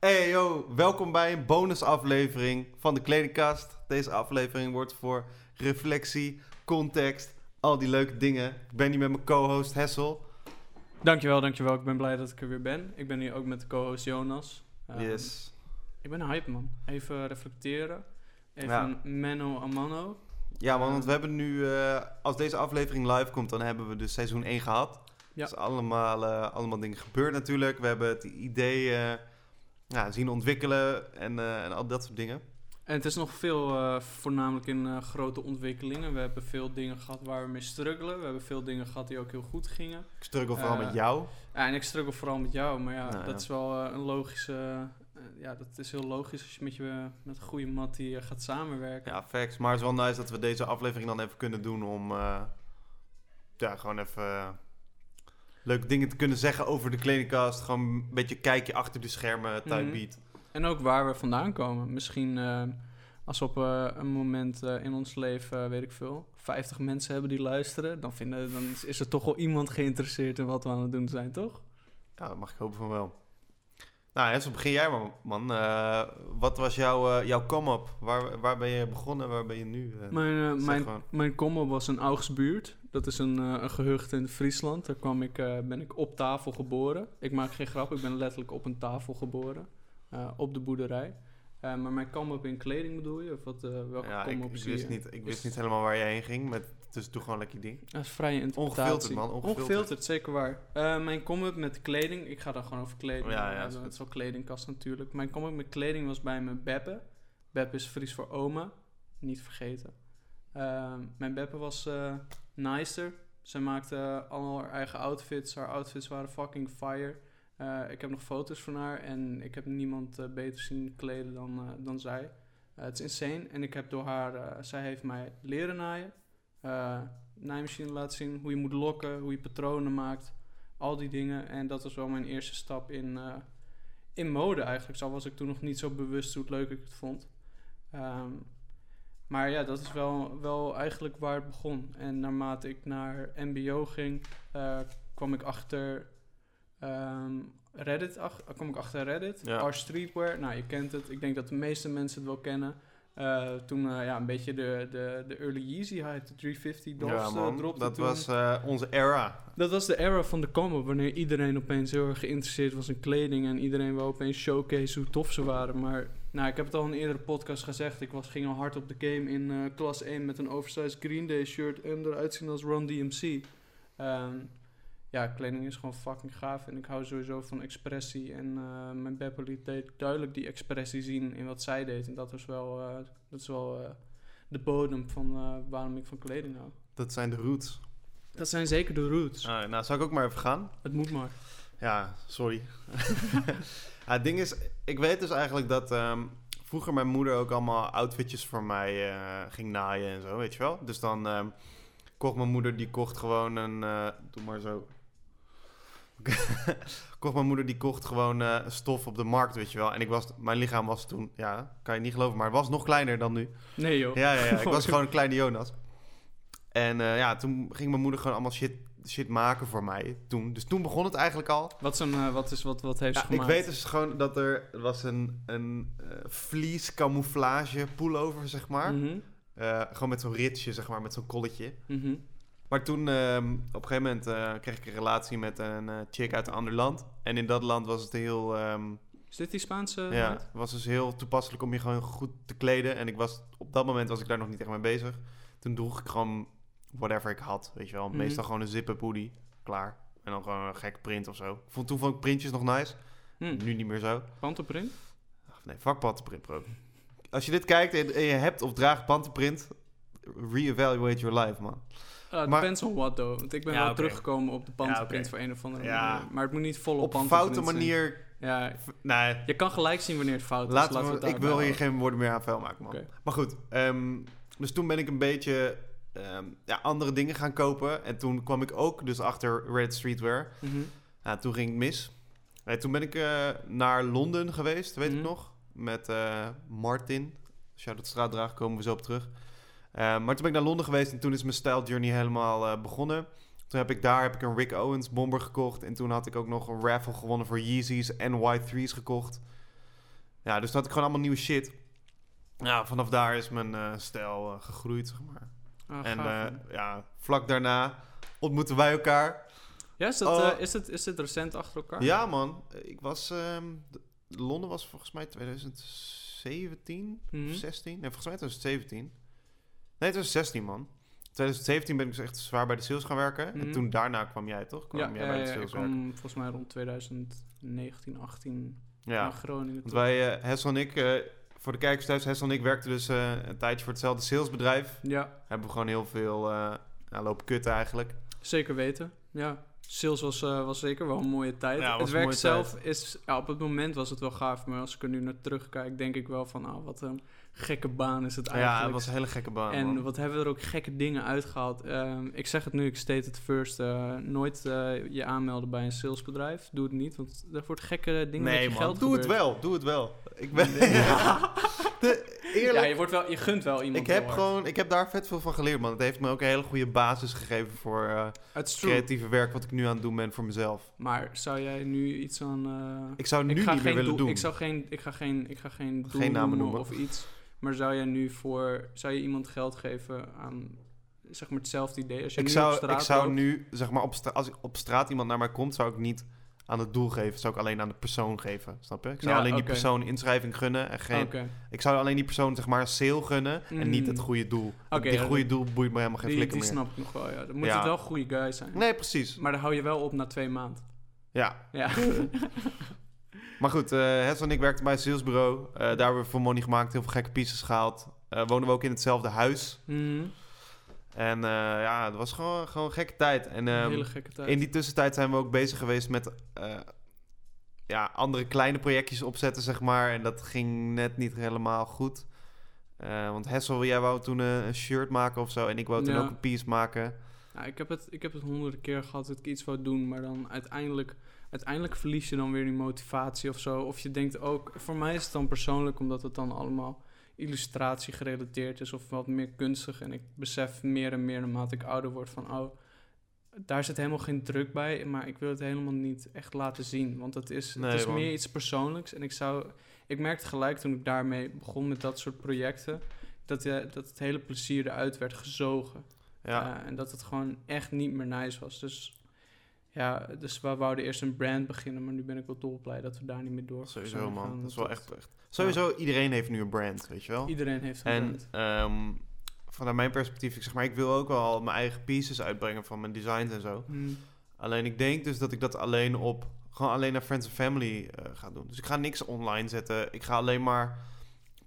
Hey yo, welkom bij een bonusaflevering van de Kledingkast. Deze aflevering wordt voor reflectie, context, al die leuke dingen. Ik ben hier met mijn co-host Hessel. Dankjewel, dankjewel. Ik ben blij dat ik er weer ben. Ik ben hier ook met de co-host Jonas. Um, Yes. Ik ben hype, man. Even reflecteren. Even Ja. mano a mano. Ja man, want we hebben nu, eh, als deze aflevering live komt, dan hebben we dus seizoen 1 gehad. Ja. Dus allemaal, eh, allemaal dingen gebeurd natuurlijk. We hebben het idee eh, ja, zien ontwikkelen en, eh, en al dat soort dingen. En het is nog veel, eh, voornamelijk in eh, grote ontwikkelingen. We hebben veel dingen gehad waar we mee struggelen. We hebben veel dingen gehad die ook heel goed gingen. Ik struggle vooral met jou. Ja, en ik struggle vooral met jou. Maar ja, Nou, dat ja. is wel een logische... ja, dat is heel logisch als je met, je, met een goede mat die gaat samenwerken. Ja, facts. Maar het is wel nice dat we deze aflevering dan even kunnen doen om... ja, gewoon even... leuke dingen te kunnen zeggen over de kledingkast. Gewoon een beetje kijkje achter de schermen, type Mhm. beat. En ook waar we vandaan komen. Misschien eh, als we op eh, een moment eh, in ons leven, weet ik veel, 50 mensen hebben die luisteren, dan, vinden, dan is, is er toch wel iemand geïnteresseerd in wat we aan het doen zijn, toch? Ja, dat mag ik hopen van wel. Nou, Hessel, begin jij maar, man. Eh, wat was jouw, eh, jouw come-up? Waar, waar ben je begonnen? Waar ben je nu? Eh, Mijn, mijn, gewoon. mijn komma was een Augsbuurt. Dat is een, een gehucht in Friesland. Daar kwam ik, ben ik op tafel geboren. Ik maak geen grap, ik ben letterlijk op een tafel geboren. op de boerderij. Maar mijn come-up in kleding bedoel je? Of wat, welke ja, ik, come-up ik wist, je? niet, ik wist Is- niet helemaal waar jij heen ging. Met, dus doe gewoon lekker je ding. Dat is vrije interpretatie. Ongefilterd, man, ongefilterd. Ongefilterd, zeker waar. Eh, mijn come-up met kleding, ik ga dan gewoon over kleding. Ja, ja, het is wel kledingkast natuurlijk. Mijn come-up met kleding was bij mijn beppe. Beppe is Fries voor oma, niet vergeten. Eh, mijn beppe was eh nicer. Ze maakte allemaal haar eigen outfits. Haar outfits waren fucking fire. Eh, ik heb nog foto's van haar en ik heb niemand beter zien kleden dan, eh, dan zij. Het is insane. En ik heb door haar, eh, zij heeft mij leren naaien. Eh naaimachine laten zien, hoe je moet lokken, hoe je patronen maakt. Al die dingen. En dat was wel mijn eerste stap in, eh, in mode eigenlijk. Zo was ik toen nog niet zo bewust hoe leuk ik het vond. Ehm, maar ja, dat is wel, wel eigenlijk waar het begon. En naarmate ik naar MBO ging, eh, kwam ik achter ehm, Reddit. Ach, kwam ik achter Reddit. Ja. R Streetwear. Nou, je kent het. Ik denk dat de meeste mensen het wel kennen. Eh, toen eh, ja, een beetje de, de, de early Yeezy hype, de 350 Ja, Dolphs eh, Dat toen. was onze era. Dat was de era van de come-up, wanneer iedereen opeens heel erg geïnteresseerd was in kleding en iedereen wou opeens showcase hoe tof ze waren. Maar nou, ik heb het al in een eerdere podcast gezegd, ik was, ging al hard op de game in klas 1 met een oversized Green Day shirt en eruit zien als Run DMC. Ehm, ja, kleding is gewoon fucking gaaf en ik hou sowieso van expressie en eh, mijn Beppe liet deed duidelijk die expressie zien in wat zij deed. En dat is wel, eh, dat is wel eh, de bodem van eh, waarom ik van kleding hou. Dat zijn de roots. Dat zijn zeker de roots. Ah, nou, zou ik ook maar even gaan? Het moet maar. Ja, sorry. ja, het ding is, ik weet dus eigenlijk dat ehm, vroeger mijn moeder ook allemaal outfitjes voor mij eh, ging naaien en zo, weet je wel. Dus dan ehm, kocht mijn moeder, die kocht gewoon een, eh, doe maar zo. Kocht mijn moeder, die kocht gewoon eh, stof op de markt, weet je wel. En ik was, mijn lichaam was toen, ja, kan je niet geloven, maar het was nog kleiner dan nu. Nee joh. Ja, ja, ja. Ik was gewoon een kleine Jonas. En eh, ja, toen ging mijn moeder gewoon allemaal shit, shit maken voor mij toen. Dus toen begon het eigenlijk al. Wat, is een, eh, wat, is, wat, wat heeft Ja, ze ik gemaakt? weet dus gewoon dat er was een, een vlies camouflage pullover, zeg maar. Mhm, gewoon met zo'n ritsje, zeg maar, met zo'n kolletje. mhm. Maar toen, ehm, op een gegeven moment, eh, kreeg ik een relatie met een eh, chick uit een ander land. En in dat land was het heel... ehm, Is dit die Spaanse? ja, het was dus heel toepasselijk om je gewoon goed te kleden. En ik was, op dat moment was ik daar nog niet echt mee bezig. Toen droeg ik gewoon whatever ik had, weet je wel. Mhm. Meestal gewoon een zip hoodie, klaar. En dan gewoon een gekke print of zo. Ik vond, toen vond ik printjes nog nice. Hm. Nu niet meer zo. Pantoprint? Ach, nee, fuck pantenprint, bro. Als je dit kijkt en, en je hebt of draagt pantenprint, re-evaluate your life, man. Uh, Maar- depends on what though. Want ik ben Ja, wel teruggekomen op de pantoprint oké. voor een of andere Ja. manier. Maar het moet niet volop Op een pantoprint foute manier... Ja, Nee, je kan gelijk zien wanneer het fout is. Laten Laten we, we het ik wil hier geen woorden meer aan vuil maken, man. Maar goed, ehm, dus toen ben ik een beetje ehm, ja, andere dingen gaan kopen. En toen kwam ik ook dus achter Red Streetwear. Mhm. Ja, toen ging het mis. Eh, toen ben ik eh, naar Londen geweest, weet ik Mhm. nog. Met eh, Martin. Shout-out straatdrager, komen we zo op terug. Eh, maar toen ben ik naar Londen geweest en toen is mijn style journey helemaal eh, begonnen. Toen heb ik daar heb ik een Rick Owens bomber gekocht. En toen had ik ook nog een raffle gewonnen voor Yeezys en Y3's gekocht. Ja, dus dat had ik gewoon allemaal nieuwe shit. Ja, vanaf daar is mijn eh, stijl gegroeid, zeg maar. Ah, en gaaf, ja, vlak daarna ontmoeten wij elkaar. ja, is, dat, oh. is, het, is het recent achter elkaar? Ja, man. Ik was... ehm, Londen was volgens mij 2017 Mhm. of 16. Nee, volgens mij 2017. Nee, 2016, man. 2017 ben ik dus echt zwaar bij de sales gaan werken. Mhm. En toen daarna kwam jij, toch? Kwam Ja, jij bij de ik werken. kwam volgens mij rond 2019, 18 Ja. naar Groningen. Want wij, eh Hessel en ik, eh, voor de kijkers thuis, Hessel en ik werkten dus eh, een tijdje voor hetzelfde salesbedrijf. Ja, Hebben we gewoon heel veel nou, lopen kutten eigenlijk. zeker weten. Ja, sales was, was zeker wel een mooie tijd. Ja, het werk zelf is... Ja, op het moment was het wel gaaf, maar als ik er nu naar terugkijk, denk ik wel van... Ah, wat een gekke baan is het eigenlijk. Ja, het was een hele gekke baan, En man. wat hebben we er ook gekke dingen uitgehaald. Ehm, ik zeg het nu, ik state het first. eh, nooit eh, je aanmelden bij een salesbedrijf. Doe het niet, want er wordt gekke dingen met Nee, je man. geld Doe het wel. Doe het wel. Ik ben... Nee. De- eerlijk. Ja, je, wordt wel, je gunt wel iemand ik heb gewoon... Ik heb daar vet veel van geleerd, man. Het heeft me ook een hele goede basis gegeven voor eh Het creatieve werk wat ik nu aan het doen ben voor mezelf. Maar zou jij nu iets aan... Ik zou ik nu ga niet meer willen doen. Ik, zou geen, ik ga geen, ik ga geen doel Geen namen noemen noemen. of iets. Maar zou jij nu voor... Zou je iemand geld geven aan... Zeg maar hetzelfde idee. Als je Ik nu zou, op straat ik zou loopt- nu, zeg maar, op stra- als op straat iemand naar mij komt, zou ik niet aan het doel geven. Zou ik alleen aan de persoon geven, snap je? Ik zou Ja, alleen die persoon inschrijving gunnen en geen... Ik zou alleen die persoon, zeg maar, een sale gunnen en niet Mm. het goede doel. Oké, die ja, goede doel boeit me helemaal geen Die, flikker die meer. snap ik nog wel, ja. Dan moet Ja. het wel goede guy zijn. Nee, precies. Maar dan hou je wel op na twee maanden. Ja. Ja. Maar goed, eh Hessel en ik werkten bij een salesbureau. Eh, daar hebben we voor money gemaakt, heel veel gekke pieces gehaald. Eh, wonen we ook in hetzelfde huis. Mhm. En ja, het was gewoon, gewoon een gekke tijd. En Een ehm, hele gekke tijd. in die tussentijd zijn we ook bezig geweest met ja, andere kleine projectjes opzetten, zeg maar. En dat ging net niet helemaal goed. Want Hessel, jij wou toen een shirt maken of zo. En ik wou toen Ja. ook een piece maken. Ik, heb het, ik heb het honderden keer gehad dat ik iets wou doen, maar dan uiteindelijk, uiteindelijk verlies je dan weer die motivatie of zo. Of je denkt ook, voor mij is het dan persoonlijk, omdat het dan allemaal illustratie gerelateerd is of wat meer kunstig. En ik besef meer en meer naarmate ik ouder word van, oh, daar zit helemaal geen druk bij, maar ik wil het helemaal niet echt laten zien. Want het is, Nee, het is man. meer iets persoonlijks. En ik zou, ik merkte gelijk toen ik daarmee begon met dat soort projecten, dat, eh, dat het hele plezier eruit werd gezogen. Ja, Eh, en dat het gewoon echt niet meer nice was. Dus ja, dus we wouden eerst een brand beginnen, maar nu ben ik wel dolblij dat we daar niet meer door sowieso man. Dat is wel echt, echt... Sowieso, iedereen heeft nu een brand, weet je wel? Iedereen heeft een En brand. ehm, vanuit mijn perspectief, ik zeg maar, ik wil ook wel mijn eigen pieces uitbrengen van mijn designs en zo. Hmm. Alleen ik denk dus dat ik dat alleen op, gewoon alleen naar Friends and Family eh, ga doen. Dus ik ga niks online zetten. Ik ga alleen maar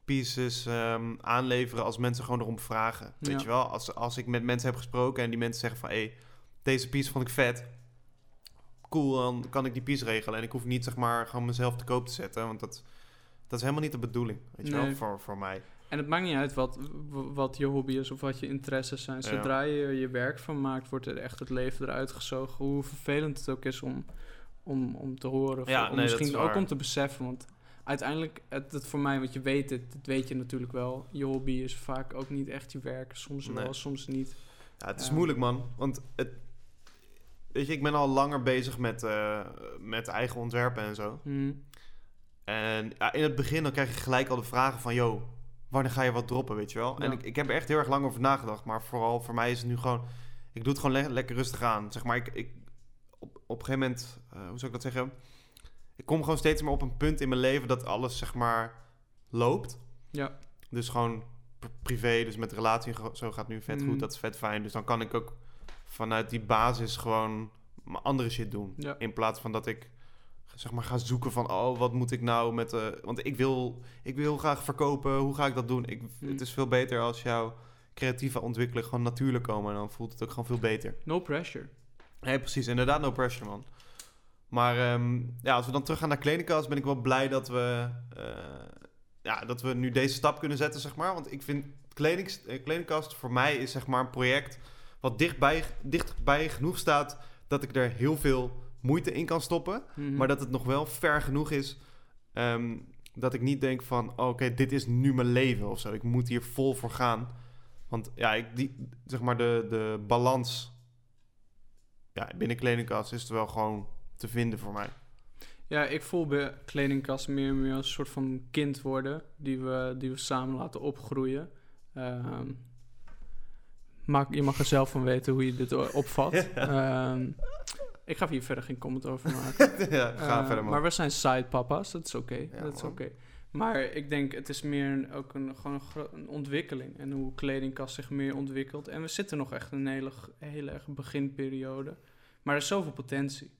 pieces ehm, aanleveren als mensen gewoon erom vragen. Weet Ja. je wel? Als, als ik met mensen heb gesproken en die mensen zeggen van, hé, hey, deze piece vond ik vet. Cool, dan kan ik die piece regelen. En ik hoef niet, zeg maar, gewoon mezelf te koop te zetten. Want dat, dat is helemaal niet de bedoeling, weet je wel, voor, voor mij. En het maakt niet uit wat, wat je hobby is of wat je interesses zijn. Ja. Zodra je je werk van maakt, wordt er echt het leven eruit gezogen. Hoe vervelend het ook is om, om, om te horen. Of Ja, om nee, misschien is ook om te beseffen. Want uiteindelijk, het, het voor mij, want je weet het, dat weet je natuurlijk wel. Je hobby is vaak ook niet echt je werk. Soms Nee. wel, soms niet. Ja, het is moeilijk, man. Want het, weet je, ik ben al langer bezig met, eh, met eigen ontwerpen en zo. Hmm. En ja, in het begin dan krijg je gelijk al de vragen van... Yo, wanneer ga je wat droppen, weet je wel? En ik, ik heb er echt heel erg lang over nagedacht. Maar vooral voor mij is het nu gewoon... Ik doe het gewoon le- lekker rustig aan. Zeg maar, ik, ik, op, op een gegeven moment... eh, hoe zou ik dat zeggen? Ik kom gewoon steeds meer op een punt in mijn leven... dat alles, zeg maar, loopt. Ja, Dus gewoon privé, dus met relatie zo gaat nu vet Mhm. goed. Dat is vet fijn. Dus dan kan ik ook vanuit die basis gewoon mijn andere shit doen. Ja. In plaats van dat ik zeg maar ga zoeken van oh wat moet ik nou met de want ik wil ik wil graag verkopen hoe ga ik dat doen ik, Mhm. het is veel beter als jouw creatieve ontwikkeling gewoon natuurlijk komen en dan voelt het ook gewoon veel beter no pressure. nee precies inderdaad no pressure man maar ehm, ja als we dan teruggaan naar kledingkast ben ik wel blij dat we eh, ja dat we nu deze stap kunnen zetten zeg maar want ik vind kleding, eh, kledingkast voor mij is zeg maar een project wat dichtbij dichtbij genoeg staat dat ik er heel veel moeite in kan stoppen Mhm. maar dat het nog wel ver genoeg is ehm, dat ik niet denk van... oh, oké, dit is nu mijn leven of zo. Ik moet hier vol voor gaan. Want ja, ik, die, zeg maar de, de balans ja, binnen kledingkast is er wel gewoon te vinden voor mij. Ja, ik voel bij kledingkast meer en meer als een soort van kind worden. Die we, die we samen laten opgroeien. Ehm, maak, je mag er zelf van weten hoe je dit opvat. Ehm, ik ga hier verder geen comment over maken. ja, ga Eh, verder man. Maar we zijn sidepapa's, dat is oké. Ja, dat is oké. Maar ik denk, het is meer een, ook een, gewoon een, ontwikkeling. En hoe kledingkast zich meer ontwikkelt. En we zitten nog echt in een hele, hele erg beginperiode. Maar er is zoveel potentie.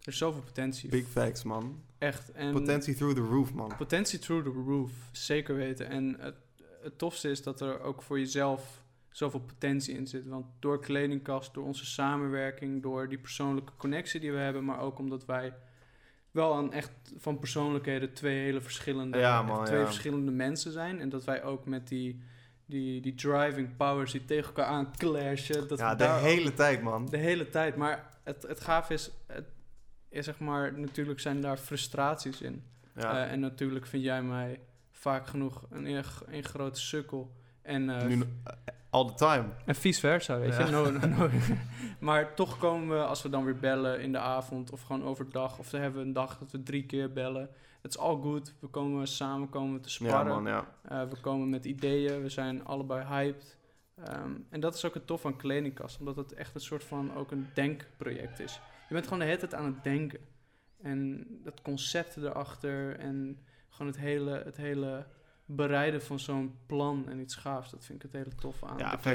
Er is zoveel potentie. Big facts man. Echt. En Potentie through the roof man. Potentie through the roof, zeker weten. En het, het tofste is dat er ook voor jezelf zoveel potentie in zit. Want door kledingkast, door onze samenwerking, door die persoonlijke connectie die we hebben, maar ook omdat wij wel aan echt van persoonlijkheden twee hele verschillende, Ja, man, echt twee ja. verschillende mensen zijn. En dat wij ook met die, die, die driving powers die tegen elkaar aan clashen. Dat Ja, de ook- hele tijd man. de hele tijd. Maar het, het gaaf is, het, is zeg maar, natuurlijk zijn daar frustraties in. Ja. Eh, en natuurlijk vind jij mij vaak genoeg een, een, een grote sukkel. En, eh, nu, all the time. en vice versa, weet Ja. je. No, no, no. maar toch komen we, als we dan weer bellen in de avond of gewoon overdag... of dan hebben we een dag dat we drie keer bellen. Het is all good. We komen samen komen we te Ja sparren. man, ja. Eh, we komen met ideeën. We zijn allebei hyped. Ehm, en dat is ook het tof aan Kledingkast. Omdat het echt een soort van ook een denkproject is. Je bent gewoon de hele tijd aan het denken. En dat concept erachter en gewoon het hele, het hele bereiden van zo'n plan en iets gaafs. Dat vind ik het hele tof aan Ja, de.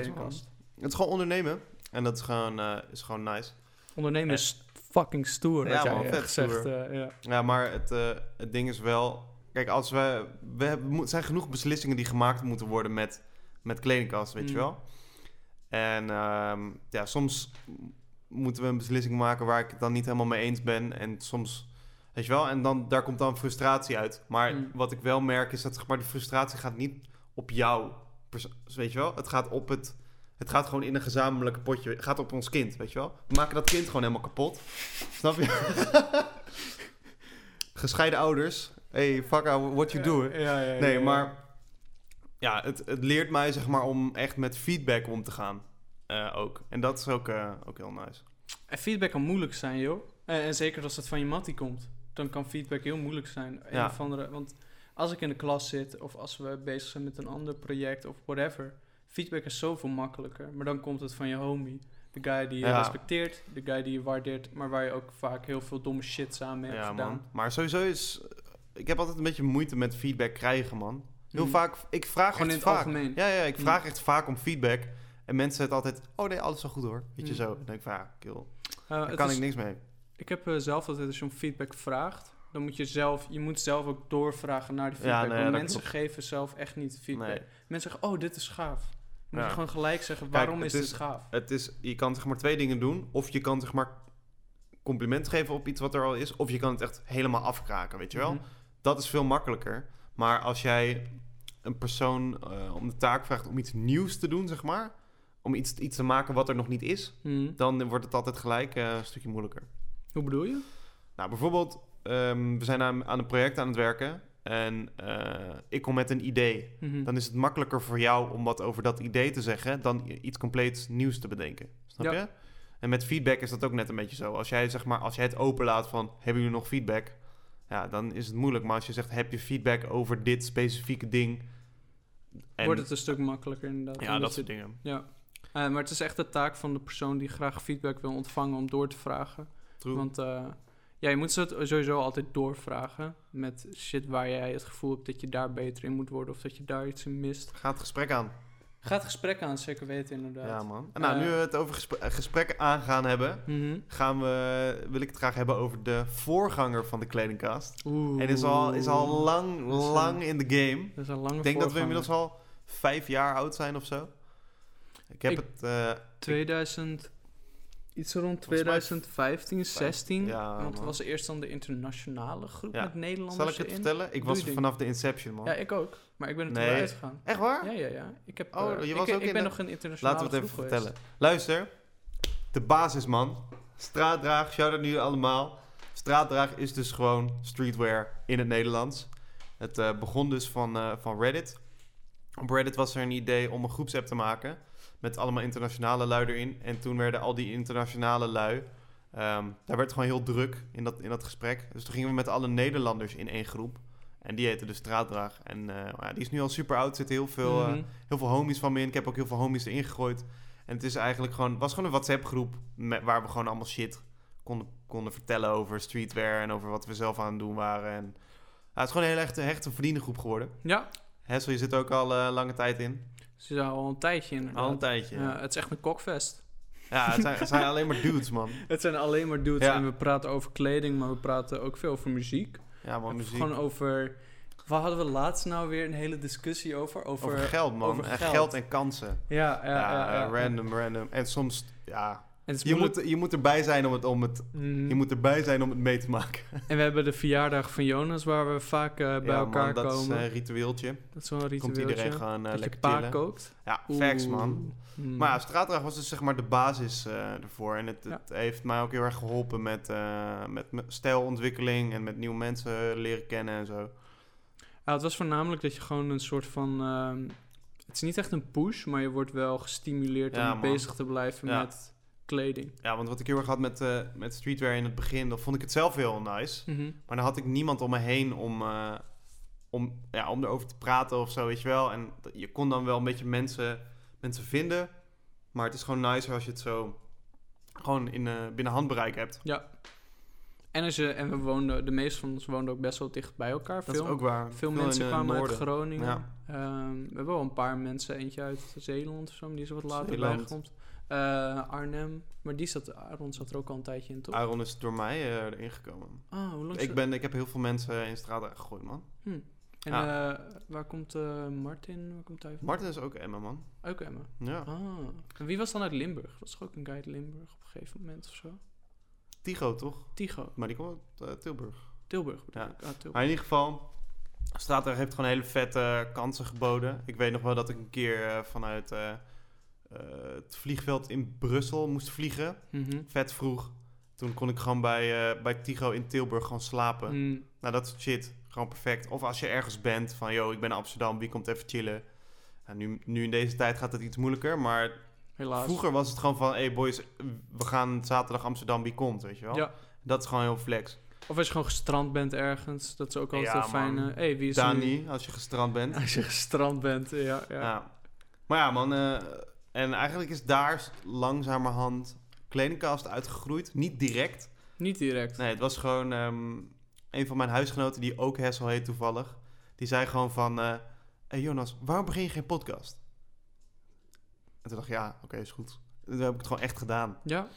Het is gewoon ondernemen. En dat is gewoon, eh, is gewoon nice. Ondernemen is fucking stoer, Ja, man, vet gezegd. stoer. eh, ja. Ja, maar het, eh, het ding is wel... Kijk, als we... We hebben, zijn genoeg beslissingen die gemaakt moeten worden met, met kledingkast, weet je Mm. wel? En ehm, ja, soms moeten we een beslissing maken waar ik het dan niet helemaal mee eens ben. En soms... Weet je wel? En dan, daar komt dan frustratie uit. Maar Mm. wat ik wel merk is dat zeg maar, de frustratie gaat niet op jou. Weet je wel? Het gaat op het... Het gaat gewoon in een gezamenlijke potje. Het gaat op ons kind, weet je wel? We maken dat kind gewoon helemaal kapot. Snap je? Gescheiden ouders. Hey, fuck out what you do. Ja, ja, ja, Nee, maar... Ja, het, het leert mij zeg maar om echt met feedback om te gaan. eh, ook. En dat is ook, eh, ook heel nice. En feedback kan moeilijk zijn, joh. En, en zeker als het van je mattie komt. Dan kan feedback heel moeilijk zijn. Een Ja. of andere, want als ik in de klas zit... of als we bezig zijn met een ander project of whatever... feedback is zoveel makkelijker. Maar dan komt het van je homie. De guy die je Ja. respecteert. De guy die je waardeert. Maar waar je ook vaak heel veel domme shit samen hebt Ja, gedaan. man. Maar sowieso is... Ik heb altijd een beetje moeite met feedback krijgen, man. Heel Mhm. vaak... Ik vraag Gewoon echt in het vaak. algemeen. Ja, ja, ik Mm. vraag echt vaak om feedback. En mensen zeggen altijd... Oh nee, alles wel goed hoor. Weet je Mm. zo. Dan denk ik van, ja, kill. Uh, Daar het kan is- ik niks mee. Ik heb eh, zelf altijd als je om feedback vraagt, dan moet je zelf, je moet zelf ook doorvragen naar die Ja, feedback. nee, want dat mensen klopt. geven zelf echt niet feedback. Nee. Mensen zeggen, oh, dit is gaaf. Dan moet Ja. je gewoon gelijk zeggen, waarom is- dit gaaf? Het is, je kan zeg maar twee dingen doen. Of je kan zeg maar compliment geven op iets wat er al is. Of je kan het echt helemaal afkraken, weet je wel. Mhm. Dat is veel makkelijker. Maar als jij een persoon eh, om de taak vraagt om iets nieuws te doen, zeg maar. Om iets, iets te maken wat er nog niet is. Mhm. Dan wordt het altijd gelijk eh, een stukje moeilijker. Hoe bedoel je? Nou, bijvoorbeeld, ehm, we zijn aan, aan een project aan het werken. En eh, ik kom met een idee. Mhm. Dan is het makkelijker voor jou om wat over dat idee te zeggen dan iets compleet nieuws te bedenken. Snap Ja. je? En met feedback is dat ook net een beetje zo. Als jij zeg maar, als jij het openlaat van hebben jullie nog feedback? Ja, dan is het moeilijk. Maar als je zegt heb je feedback over dit specifieke ding? En, Wordt het een stuk makkelijker inderdaad. ja, dat je- soort dingen. Ja. Eh, maar het is echt de taak van de persoon die graag feedback wil ontvangen om door te vragen. True. Want eh, ja, je moet ze het sowieso altijd doorvragen met shit waar jij het gevoel hebt dat je daar beter in moet worden of dat je daar iets in mist. Ga het gesprek aan. Ga het gesprek aan, zeker weten inderdaad. Ja, man. En nou, Eh, nu we het over eh, gesprekken aangaan hebben, Mhm. gaan we, wil ik het graag hebben over de voorganger van de kledingkast. Oeh. En is al, is al lang, Dat is een- lang in de game. Dat is een lange Ik denk dat we inmiddels al vijf jaar oud zijn of zo. Ik heb Ik- het... eh, 2000... Iets rond Volgens mij 2015, 16. Ja, want het was eerst dan de internationale groep Ja. met Nederlanders zal ik het vertellen? Ik Doe was er ding. vanaf de Inception, man. Ja, ik ook. Maar ik ben er toen Nee. weer uitgegaan. Echt waar? Ja, ja, ja. Ik, heb, Oh, eh, je was ik ook in ben de- nog een internationale Laten we het even vertellen. geweest. Luister. De basisman. Straatdraag, shout-out nu allemaal. Straatdraag is dus gewoon streetwear in het Nederlands. Het eh, begon dus van, eh, van Reddit. Op Reddit was er een idee om een groepsapp te maken. Met allemaal internationale lui erin. En toen werden al die internationale lui... Ehm, daar werd het gewoon heel druk in dat, in dat gesprek. Dus toen gingen we met alle Nederlanders in één groep. En die heette de Straatdraag. En eh, ja, die is nu al super oud. Zitten heel veel, eh, Mhm. heel veel homies van me in. Ik heb ook heel veel homies erin gegooid. En het is eigenlijk gewoon, was gewoon een WhatsApp groep. Met, waar we gewoon allemaal shit konden, konden vertellen over streetwear. En over wat we zelf aan het doen waren. En, het is gewoon een heel echt, echt een vriendengroep geworden. Ja, Hessel, je zit ook al eh, lange tijd in. ze zijn al een tijdje inderdaad. Al een tijdje. Ja, Ja, het is echt een kokfest. ja het, zijn, het zijn alleen maar dudes, man. Het zijn alleen maar dudes Ja. en we praten over kleding, maar we praten ook veel over muziek. Ja, man, En muziek. Gewoon over... Waar hadden we laatst nou weer een hele discussie over? Over, over geld, man. over en geld. geld. en kansen. Ja, ja, Ja, ja, ja. random, random. En soms, ja... Het Je moet, je moet erbij zijn om het, om het... Mhm. Je moet erbij zijn om het mee te maken. En we hebben de verjaardag van Jonas, waar we vaak eh, bij Ja, elkaar man, dat komen. is een ritueeltje. dat is wel een ritueel. Komt iedereen gewoon eh, dat je lekker pa chillen. kookt. Ja, facts, man. Mm. Maar ja, straatdrag was dus zeg maar de basis eh, ervoor. En het, Ja. het heeft mij ook heel erg geholpen met, eh, met, met stijlontwikkeling en met nieuwe mensen leren kennen en zo. Ja, het was voornamelijk dat je gewoon een soort van... ehm, het is niet echt een push, maar je wordt wel gestimuleerd om bezig te blijven met kleding. Ja, want wat ik heel erg had met, eh, met streetwear in het begin, dan vond ik het zelf heel nice. Mhm. Maar dan had ik niemand om me heen om, eh, om, ja, om erover te praten of zo, weet je wel. En je kon dan wel een beetje mensen, mensen vinden. Maar het is gewoon nicer als je het zo gewoon in, eh, binnen handbereik hebt. En, als je, en we woonden, de meeste van ons woonden ook best wel dicht bij elkaar. Dat veel is ook waar. veel mensen kwamen uit. Groningen. Ja. Ehm, we hebben wel een paar mensen, eentje uit Zeeland of zo, die is wat later bijgekomen. Eh, Arnhem, maar die zat, Aaron zat er ook al een tijdje in, toch? Aaron is door mij eh, erin gekomen. Ah, hoe lang Ik, ben, ik heb heel veel mensen in straat gegooid, man. En Ja. eh, waar komt Martin? Waar komt hij van? Martin is ook Emma, man. Ook Emma. Ja. Ah. En wie was dan uit Limburg? Was er ook een guy uit Limburg op een gegeven moment of zo? Tigo, toch? Tigo. Maar die komt uit eh, Tilburg. Tilburg bedoel Ja. ik. Ah, Tilburg. Maar in ieder geval, Straatweg heeft gewoon hele vette kansen geboden. Ik weet nog wel dat ik een keer eh, vanuit eh, het vliegveld in Brussel moest vliegen. Mhm. Vet vroeg. Toen kon ik gewoon bij, bij Tigo in Tilburg gewoon slapen. Mm. Nou, dat soort shit. Gewoon perfect. Of als je ergens bent van, yo, ik ben in Amsterdam, wie komt even chillen? Nou, nu, nu in deze tijd gaat het iets moeilijker, maar Helaas. vroeger was het gewoon van, hey boys, we gaan zaterdag Amsterdam, wie komt, weet je wel? Ja. Dat is gewoon heel flex. Of als je gewoon gestrand bent ergens. Dat is ook altijd Ja, een fijne... hey, wie is Dani, als je gestrand bent. Als je gestrand bent, ja. ja. Ja. Maar ja, man. eh, en eigenlijk is daar langzamerhand kledingkast uitgegroeid. Niet direct. Niet direct. Nee, het was gewoon ehm, een van mijn huisgenoten, die ook Hessel heet toevallig. Die zei gewoon van... eh hey Jonas, waarom begin je geen podcast? En toen dacht ik, ja, oké, is goed. En toen heb ik het gewoon echt gedaan. Ja.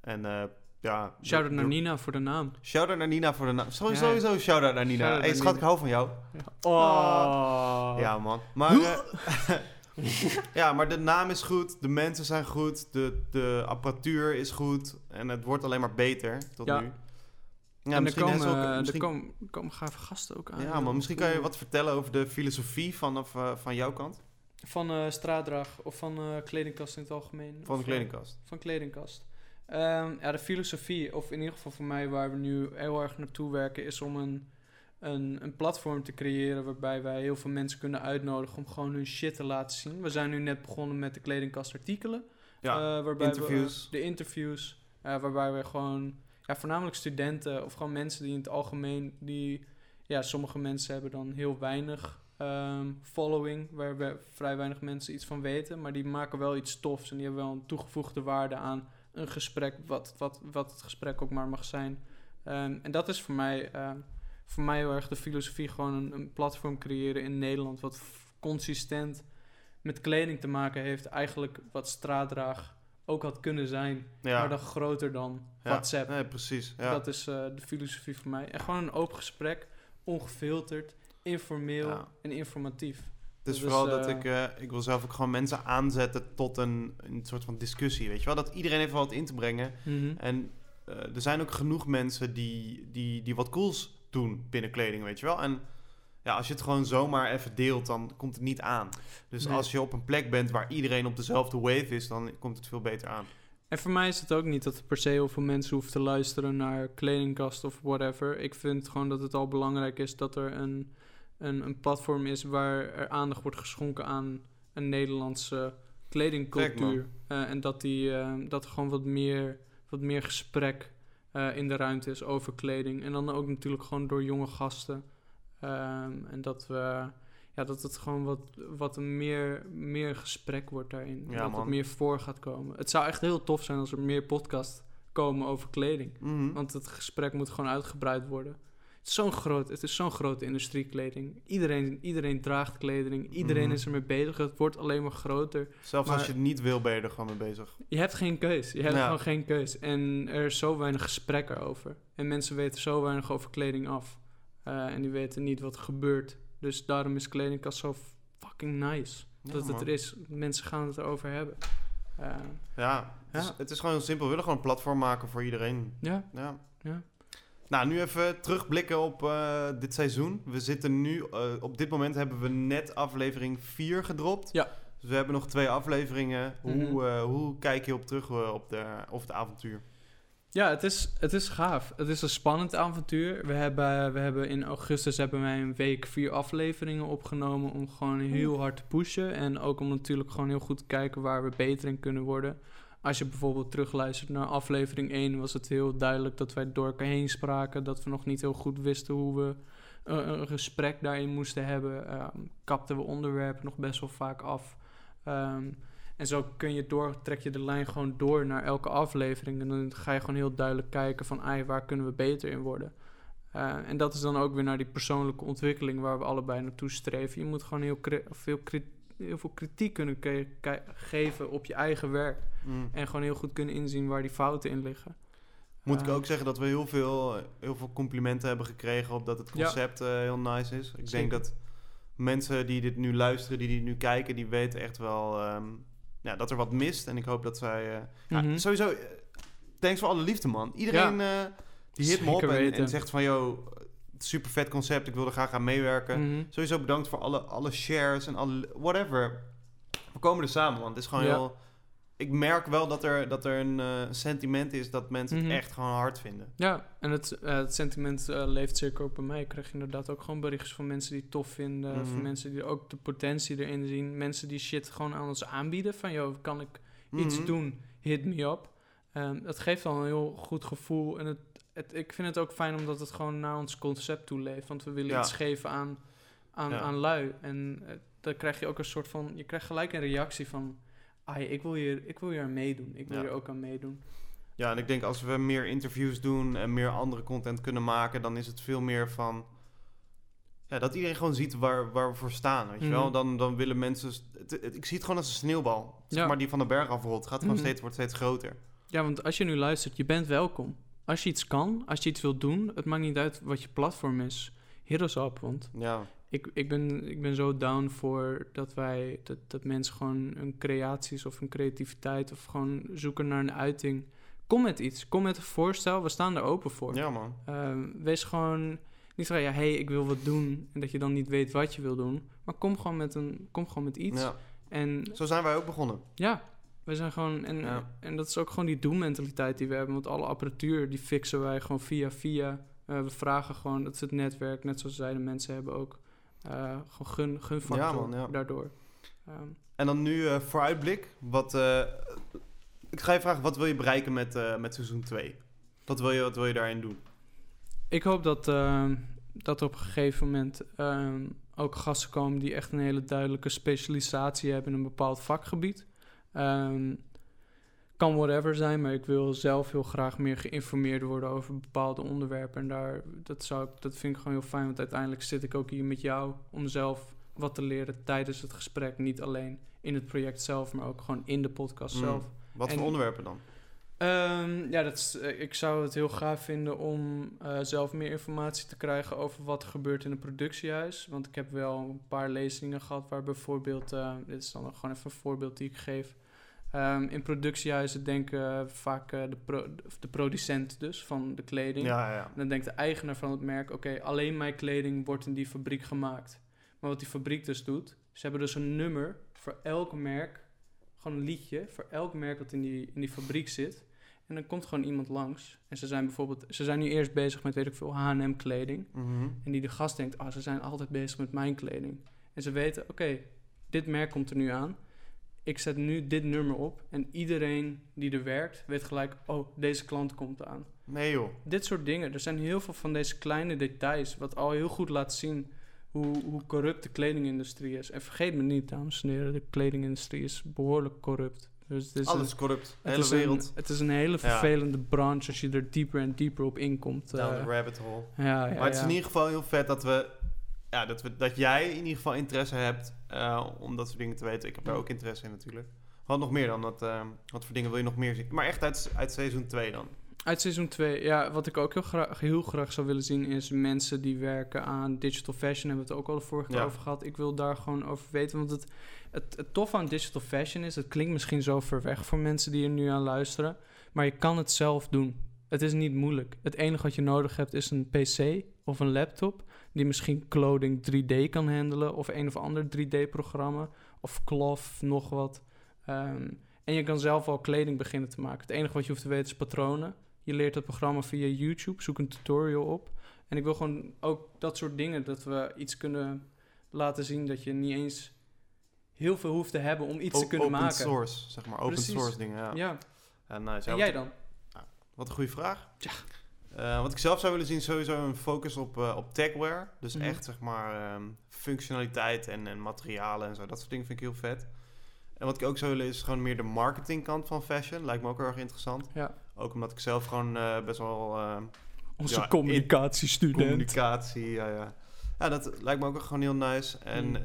En eh ja... Shout-out naar Nina voor de naam. Shout-out naar Nina voor de naam. Sowieso, Ja. sowieso shout-out naar Nina. Hey, naar schat, Nina. ik hou van jou. Oh. Ja, man. Maar, eh, ja, maar de naam is goed, de mensen zijn goed, de, de apparatuur is goed en het wordt alleen maar beter tot Ja. nu. Ja, en er misschien, komen, eh, misschien, er komen, komen gasten ook aan. ja, man, misschien kan je wat vertellen over de filosofie vanaf eh, van jouw kant, Van eh straatdrag of van eh, kledingkast in het algemeen. van de eh, kledingkast. van kledingkast. Ehm, ja, de filosofie, of in ieder geval voor mij waar we nu heel erg naartoe werken, is om een, een, een platform te creëren waarbij wij heel veel mensen kunnen uitnodigen om gewoon hun shit te laten zien. We zijn nu net begonnen met de kledingkastartikelen. Ja, eh, waarbij interviews. We, de interviews, waarbij we gewoon, ja, voornamelijk studenten of gewoon mensen die in het algemeen, die, ja, sommige mensen hebben dan heel weinig ehm, following, waar we vrij weinig mensen iets van weten, maar die maken wel iets tofs en die hebben wel een toegevoegde waarde aan een gesprek, wat, wat, wat het gesprek ook maar mag zijn. Ehm, en dat is voor mij, eh, voor mij heel erg de filosofie, gewoon een, een platform creëren in Nederland, wat consistent met kleding te maken heeft, eigenlijk wat straatdraag ook had kunnen zijn, ja. maar dan groter dan ja. WhatsApp. Nee, precies. Ja. Dat is eh, de filosofie voor mij. En gewoon een open gesprek, ongefilterd, informeel Ja. en informatief. Dus dat vooral is, dat eh, ik, eh, ik wil zelf ook gewoon mensen aanzetten tot een, een soort van discussie, weet je wel? Dat iedereen even wat in te brengen. En eh, er zijn ook genoeg mensen die, die, die wat cools doen binnen kleding, weet je wel. En ja, als je het gewoon zomaar even deelt, dan komt het niet aan. Dus Nee. als je op een plek bent waar iedereen op dezelfde wave is, dan komt het veel beter aan. En voor mij is het ook niet dat er per se heel veel mensen hoeven te luisteren naar kledingkast of whatever. Ik vind gewoon dat het al belangrijk is dat er een, een, een platform is waar er aandacht wordt geschonken aan een Nederlandse kledingcultuur. Eh, en dat, die, eh, dat er gewoon wat meer, wat meer gesprek eh, in de ruimte is over kleding. En dan ook natuurlijk gewoon door jonge gasten. Ehm, en dat we... Ja, dat het gewoon wat, wat meer, meer gesprek wordt daarin. Ja, dat man. het meer voor gaat komen. Het zou echt heel tof zijn als er meer podcasts komen over kleding. Mhm. Want het gesprek moet gewoon uitgebreid worden. Het is zo'n groot, het is zo'n grote industrie kleding. Iedereen, iedereen draagt kleding. Iedereen Mhm. is ermee bezig. Het wordt alleen maar groter. Zelfs als je het niet wil, ben je er gewoon mee bezig. Je hebt geen keus. Je hebt Ja. gewoon geen keus. En er is zo weinig gesprek erover. En mensen weten zo weinig over kleding af. Eh, en die weten niet wat er gebeurt. Dus daarom is kledingkast zo fucking nice. Ja, dat het er is. Mensen gaan het erover hebben. Eh, Ja, het, Is, het is gewoon heel simpel. We willen gewoon een platform maken voor iedereen. ja, Ja. ja. Nou, nu even terugblikken op eh, dit seizoen. We zitten nu, eh, op dit moment hebben we net aflevering 4 gedropt. Ja. Dus we hebben nog twee afleveringen. Mhm. Hoe, eh, hoe kijk je op terug op, de, op het avontuur? Ja, het is, het is gaaf. Het is een spannend avontuur. We hebben, we hebben in augustus hebben wij een week vier afleveringen opgenomen om gewoon heel hard te pushen. En ook om natuurlijk gewoon heel goed te kijken waar we beter in kunnen worden. Als je bijvoorbeeld terugluistert naar aflevering 1, was het heel duidelijk dat wij door elkaar heen spraken. Dat we nog niet heel goed wisten hoe we eh, een gesprek daarin moesten hebben. Ehm, kapten we onderwerpen nog best wel vaak af. Ehm, en zo kun je door, trek je de lijn gewoon door naar elke aflevering. En dan ga je gewoon heel duidelijk kijken van, ai, waar kunnen we beter in worden? Eh, en dat is dan ook weer naar die persoonlijke ontwikkeling waar we allebei naartoe streven. Je moet gewoon heel, kri- veel, kri- heel veel kritiek kunnen ke- ke- geven op je eigen werk. Mm. En gewoon heel goed kunnen inzien waar die fouten in liggen. Moet ik Eh, ook zeggen dat we heel veel, heel veel complimenten hebben gekregen op dat het Ja. concept eh, heel nice is. Ik Zeker. denk dat mensen die dit nu luisteren, die dit nu kijken, die weten echt wel ehm, ja, dat er wat mist. En ik hoop dat zij... eh, ja, Mhm. sowieso, thanks voor alle liefde, man. Iedereen eh, die hit me op en, en zegt van, yo, super vet concept, ik wil er graag aan meewerken. Mhm. Sowieso bedankt voor alle, alle shares en alle, whatever. We komen er samen, want het is gewoon Ja. heel... Ik merk wel dat er, dat er een eh, sentiment is dat mensen Mhm. het echt gewoon hard vinden. Ja, en het, eh, het sentiment eh, leeft zeker ook bij mij. Ik krijg inderdaad ook gewoon berichtjes van mensen die het tof vinden. Mhm. Van mensen die ook de potentie erin zien. Mensen die shit gewoon aan ons aanbieden. Van, joh, kan ik iets Mhm. doen? Hit me up. Ehm, dat geeft al een heel goed gevoel. En het, het, ik vind het ook fijn omdat het gewoon naar ons concept toe leeft. Want we willen Ja. iets geven aan, aan, Ja. aan lui. En eh, dan krijg je ook een soort van... Je krijgt gelijk een reactie van... Ah, ik wil hier, ik wil hier aan meedoen. Ik wil hier ook aan meedoen. Ja, en ik denk als we meer interviews doen en meer andere content kunnen maken, dan is het veel meer van. Ja, dat iedereen gewoon ziet waar, waar we voor staan. Weet je Mhm. wel? Dan, dan willen mensen. Het, het- ik zie het gewoon als een sneeuwbal. Zeg Ja. maar die van de berg afrolt. Het gaat gewoon Mhm. steeds, wordt steeds groter. Ja, want als je nu luistert, je bent welkom. Als je iets kan, als je iets wilt doen, het maakt niet uit wat je platform is. Hit us up, want Ja, ik, ik, ben, ik ben zo down voor dat wij, dat, dat mensen gewoon hun creaties of hun creativiteit of gewoon zoeken naar een uiting. Kom met iets, kom met een voorstel, we staan er open voor. ja man. Ehm, wees gewoon niet van, ja, hey, ik wil wat doen en dat je dan niet weet wat je wil doen. Maar kom gewoon met, een, kom gewoon met iets. Ja. En Zo zijn wij ook begonnen. ja, we zijn gewoon. En, Ja. en dat is ook gewoon die doelmentaliteit die we hebben. Want alle apparatuur die fixen wij gewoon via via. Eh, we vragen gewoon, dat is het netwerk, net zoals zij de mensen hebben ook. eh, gewoon gun, gunfactor Ja, man, ja. daardoor. Ehm, En dan nu eh, vooruitblik. Wat, ik ga je vragen, wat wil je bereiken met, met seizoen 2? Wat wil, je, wat wil je daarin doen? ik hoop dat, ehm, dat er op een gegeven moment ehm, ook gasten komen die echt een hele duidelijke specialisatie hebben in een bepaald vakgebied. Ehm, kan whatever zijn, maar ik wil zelf heel graag meer geïnformeerd worden over bepaalde onderwerpen. En daar, dat, zou ik, dat vind ik gewoon heel fijn, want uiteindelijk zit ik ook hier met jou om zelf wat te leren tijdens het gesprek. Niet alleen in het project zelf, maar ook gewoon in de podcast Mm. zelf. Wat En- voor onderwerpen dan? Ehm, ja, dat is, eh, ik zou het heel gaaf vinden om eh, zelf meer informatie te krijgen over wat er gebeurt in een productiehuis. Want ik heb wel een paar lezingen gehad waar bijvoorbeeld, eh, dit is dan gewoon even een voorbeeld die ik geef. Ehm, in productiehuizen denken vaak de, pro- de producent dus van de kleding. Ja, ja. En dan denkt de eigenaar van het merk, oké, alleen mijn kleding wordt in die fabriek gemaakt. Maar wat die fabriek dus doet, ze hebben dus een nummer voor elk merk, gewoon een liedje voor elk merk dat in die, in die fabriek zit. En dan komt gewoon iemand langs. En ze zijn bijvoorbeeld, ze zijn nu eerst bezig met, weet ik veel, H&M kleding. Mhm. En die de gast denkt, ah, ze zijn altijd bezig met mijn kleding. En ze weten, oké, dit merk komt er nu aan. Ik zet nu dit nummer op. En iedereen die er werkt, weet gelijk, oh, deze klant komt aan. Nee joh. Dit soort dingen. Er zijn heel veel van deze kleine details. Wat al heel goed laat zien hoe, hoe corrupt de kledingindustrie is. En vergeet me niet, dames en heren. De kledingindustrie is behoorlijk corrupt. Dus het is Alles een, corrupt. De hele is een, wereld. het is een hele Ja. vervelende branche als je er dieper en dieper op inkomt. Down eh. the rabbit hole. ja, ja, maar het is in ieder geval heel vet dat we... Ja, dat, we, dat jij in ieder geval interesse hebt eh, om dat soort dingen te weten. Ik heb daar ook interesse in natuurlijk. Wat nog meer dan? Wat, eh, wat voor dingen wil je nog meer zien? Maar echt uit, uit seizoen 2 dan? Uit seizoen 2, ja, wat ik ook heel graag, heel graag zou willen zien is mensen die werken aan digital fashion. Hebben we het ook al de vorige keer Ja. over gehad. Ik wil daar gewoon over weten, want het, het, het tof aan digital fashion is, het klinkt misschien zo ver weg voor mensen die er nu aan luisteren, maar je kan het zelf doen. Het is niet moeilijk. Het enige wat je nodig hebt is een PC of een laptop die misschien clothing 3D kan handelen of een of ander 3D-programma of Cloth, nog wat. Ehm, en je kan zelf al kleding beginnen te maken. Het enige wat je hoeft te weten is patronen. Je leert het programma via YouTube, zoek een tutorial op. En ik wil gewoon ook dat soort dingen, dat we iets kunnen laten zien dat je niet eens heel veel hoeft te hebben om iets te kunnen open maken. source, zeg maar. Open Precies. source dingen, ja. Ja, nice. en Ja, jij dan? wat een goede vraag. Ja. Eh, wat ik zelf zou willen zien, sowieso een focus op, eh, op techwear. Dus Mhm. echt, zeg maar, ehm, functionaliteit en, en materialen en zo. Dat soort dingen vind ik heel vet. En wat ik ook zou willen is gewoon meer de marketingkant van fashion. Lijkt me ook heel erg interessant. Ja. Ook omdat ik zelf gewoon eh, best wel... ehm, Onze Ja, communicatiestudent. communicatie, ja, ja. Ja, dat lijkt me ook gewoon heel nice. En Mm. eh,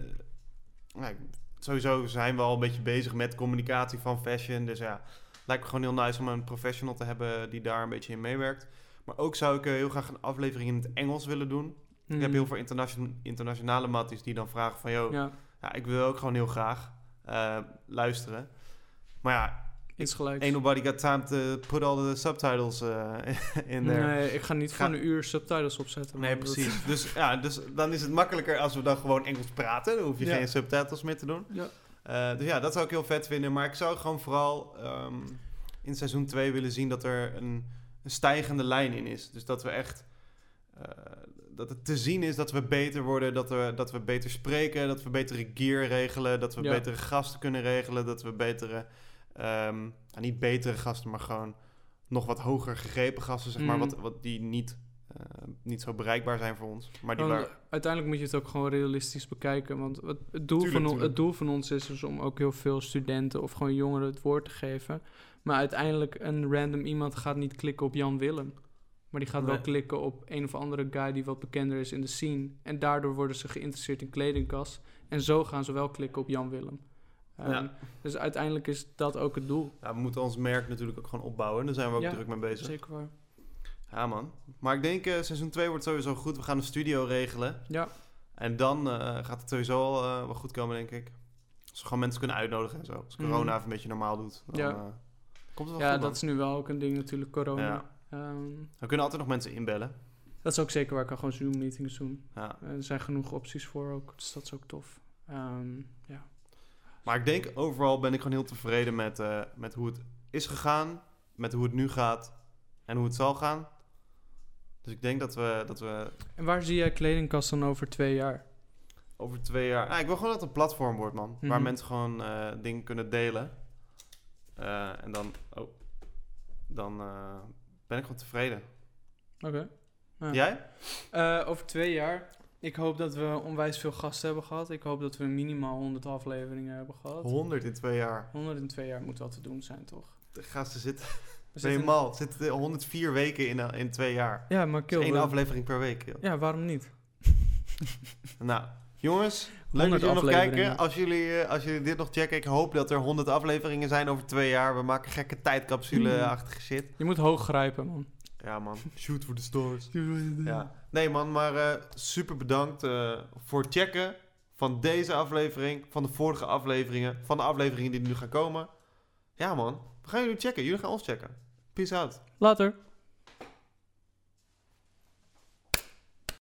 ja, sowieso zijn we al een beetje bezig met communicatie van fashion. Dus ja, lijkt me gewoon heel nice om een professional te hebben die daar een beetje in meewerkt. Maar ook zou ik eh, heel graag een aflevering in het Engels willen doen. Ik heb heel veel internation- internationale matties die dan vragen van... Ja. Mm. Ja, ik wil ook gewoon heel graag eh, luisteren. Maar ja, iets gelijk. ain't nobody got time to put all the subtitles eh, in there. Nee, ik ga niet Ga- voor een uur subtitles opzetten. Nee. Dat- precies. Dus, ja, dus dan is het makkelijker als we dan gewoon Engels praten. Dan hoef je Ja. geen subtitles meer te doen. Ja. Eh, dus ja, dat zou ik heel vet vinden. Maar ik zou gewoon vooral ehm, in seizoen 2 willen zien dat er een, een stijgende lijn in is. Dus dat we echt... dat het te zien is dat we beter worden, dat we, dat we beter spreken, dat we betere gear regelen, dat we Ja. betere gasten kunnen regelen, dat we betere, ehm, nou, niet betere gasten, maar gewoon nog wat hoger gegrepen gasten, zeg maar, Mm. wat, wat die niet, eh, niet zo bereikbaar zijn voor ons. Maar die waar, uiteindelijk moet je het ook gewoon realistisch bekijken. Want het, het, doel Tuurlijk, van, tuurlijk. het doel van ons is dus om ook heel veel studenten of gewoon jongeren het woord te geven. Maar uiteindelijk een random iemand gaat niet klikken op Jan Willem. Maar die gaat wel klikken op een of andere guy die wat bekender is in de scene. En daardoor worden ze geïnteresseerd in kledingkast. En zo gaan ze wel klikken op Jan Willem. Ehm, Ja. Dus uiteindelijk is dat ook het doel. ja, we moeten ons merk natuurlijk ook gewoon opbouwen. Daar zijn we ook Ja, druk mee bezig. Zeker waar. Ja, man. Maar ik denk, eh, seizoen 2 wordt sowieso goed. We gaan een studio regelen. Ja, En dan eh, gaat het sowieso al, eh, wel goed komen, denk ik. Als we gewoon mensen kunnen uitnodigen en zo. Als corona Mhm. even een beetje normaal doet, dan Ja. komt het wel ja goed, man. dat is nu wel ook een ding natuurlijk, corona. Ja. Ehm, We kunnen altijd nog mensen inbellen. dat is ook zeker waar ik kan gewoon Zoom-meetings doen. Ja. Er zijn genoeg opties voor ook, dus dat is ook tof. Ehm, ja. Maar ik denk, overal ben ik gewoon heel tevreden met, eh, met hoe het is gegaan. Met hoe het nu gaat. En hoe het zal gaan. Dus ik denk dat we, dat we En waar zie jij kledingkast dan over twee jaar? over twee jaar... Ah, ik wil gewoon dat het een platform wordt, man. Waar Mhm. mensen gewoon eh, dingen kunnen delen. Eh, en dan... Oh, dan eh, ben ik gewoon tevreden. Oké. Ja. Jij? Eh, over twee jaar. Ik hoop dat we onwijs veel gasten hebben gehad. Ik hoop dat we minimaal 100 afleveringen hebben gehad. 100 in twee jaar. 100 in twee jaar moet wel te doen zijn, toch? De gasten zitten... Je zitten-? Zitten 104 weken in, eh, in twee jaar. Ja, maar kill. één we- aflevering per week. joh. Ja, waarom niet? Nou, jongens, leuk 100 dat jullie nog kijken. Als jullie, eh, als jullie dit nog checken, ik hoop dat er 100 afleveringen zijn over twee jaar. We maken gekke tijdcapsule-achtige shit. Je moet hoog grijpen, man. Ja, man. Shoot for the stars. Ja. Nee, man, maar eh, super bedankt eh, voor het checken van deze aflevering, van de vorige afleveringen, van de afleveringen die nu gaan komen. Ja, man. We gaan jullie checken. Jullie gaan ons checken. Peace out. Later.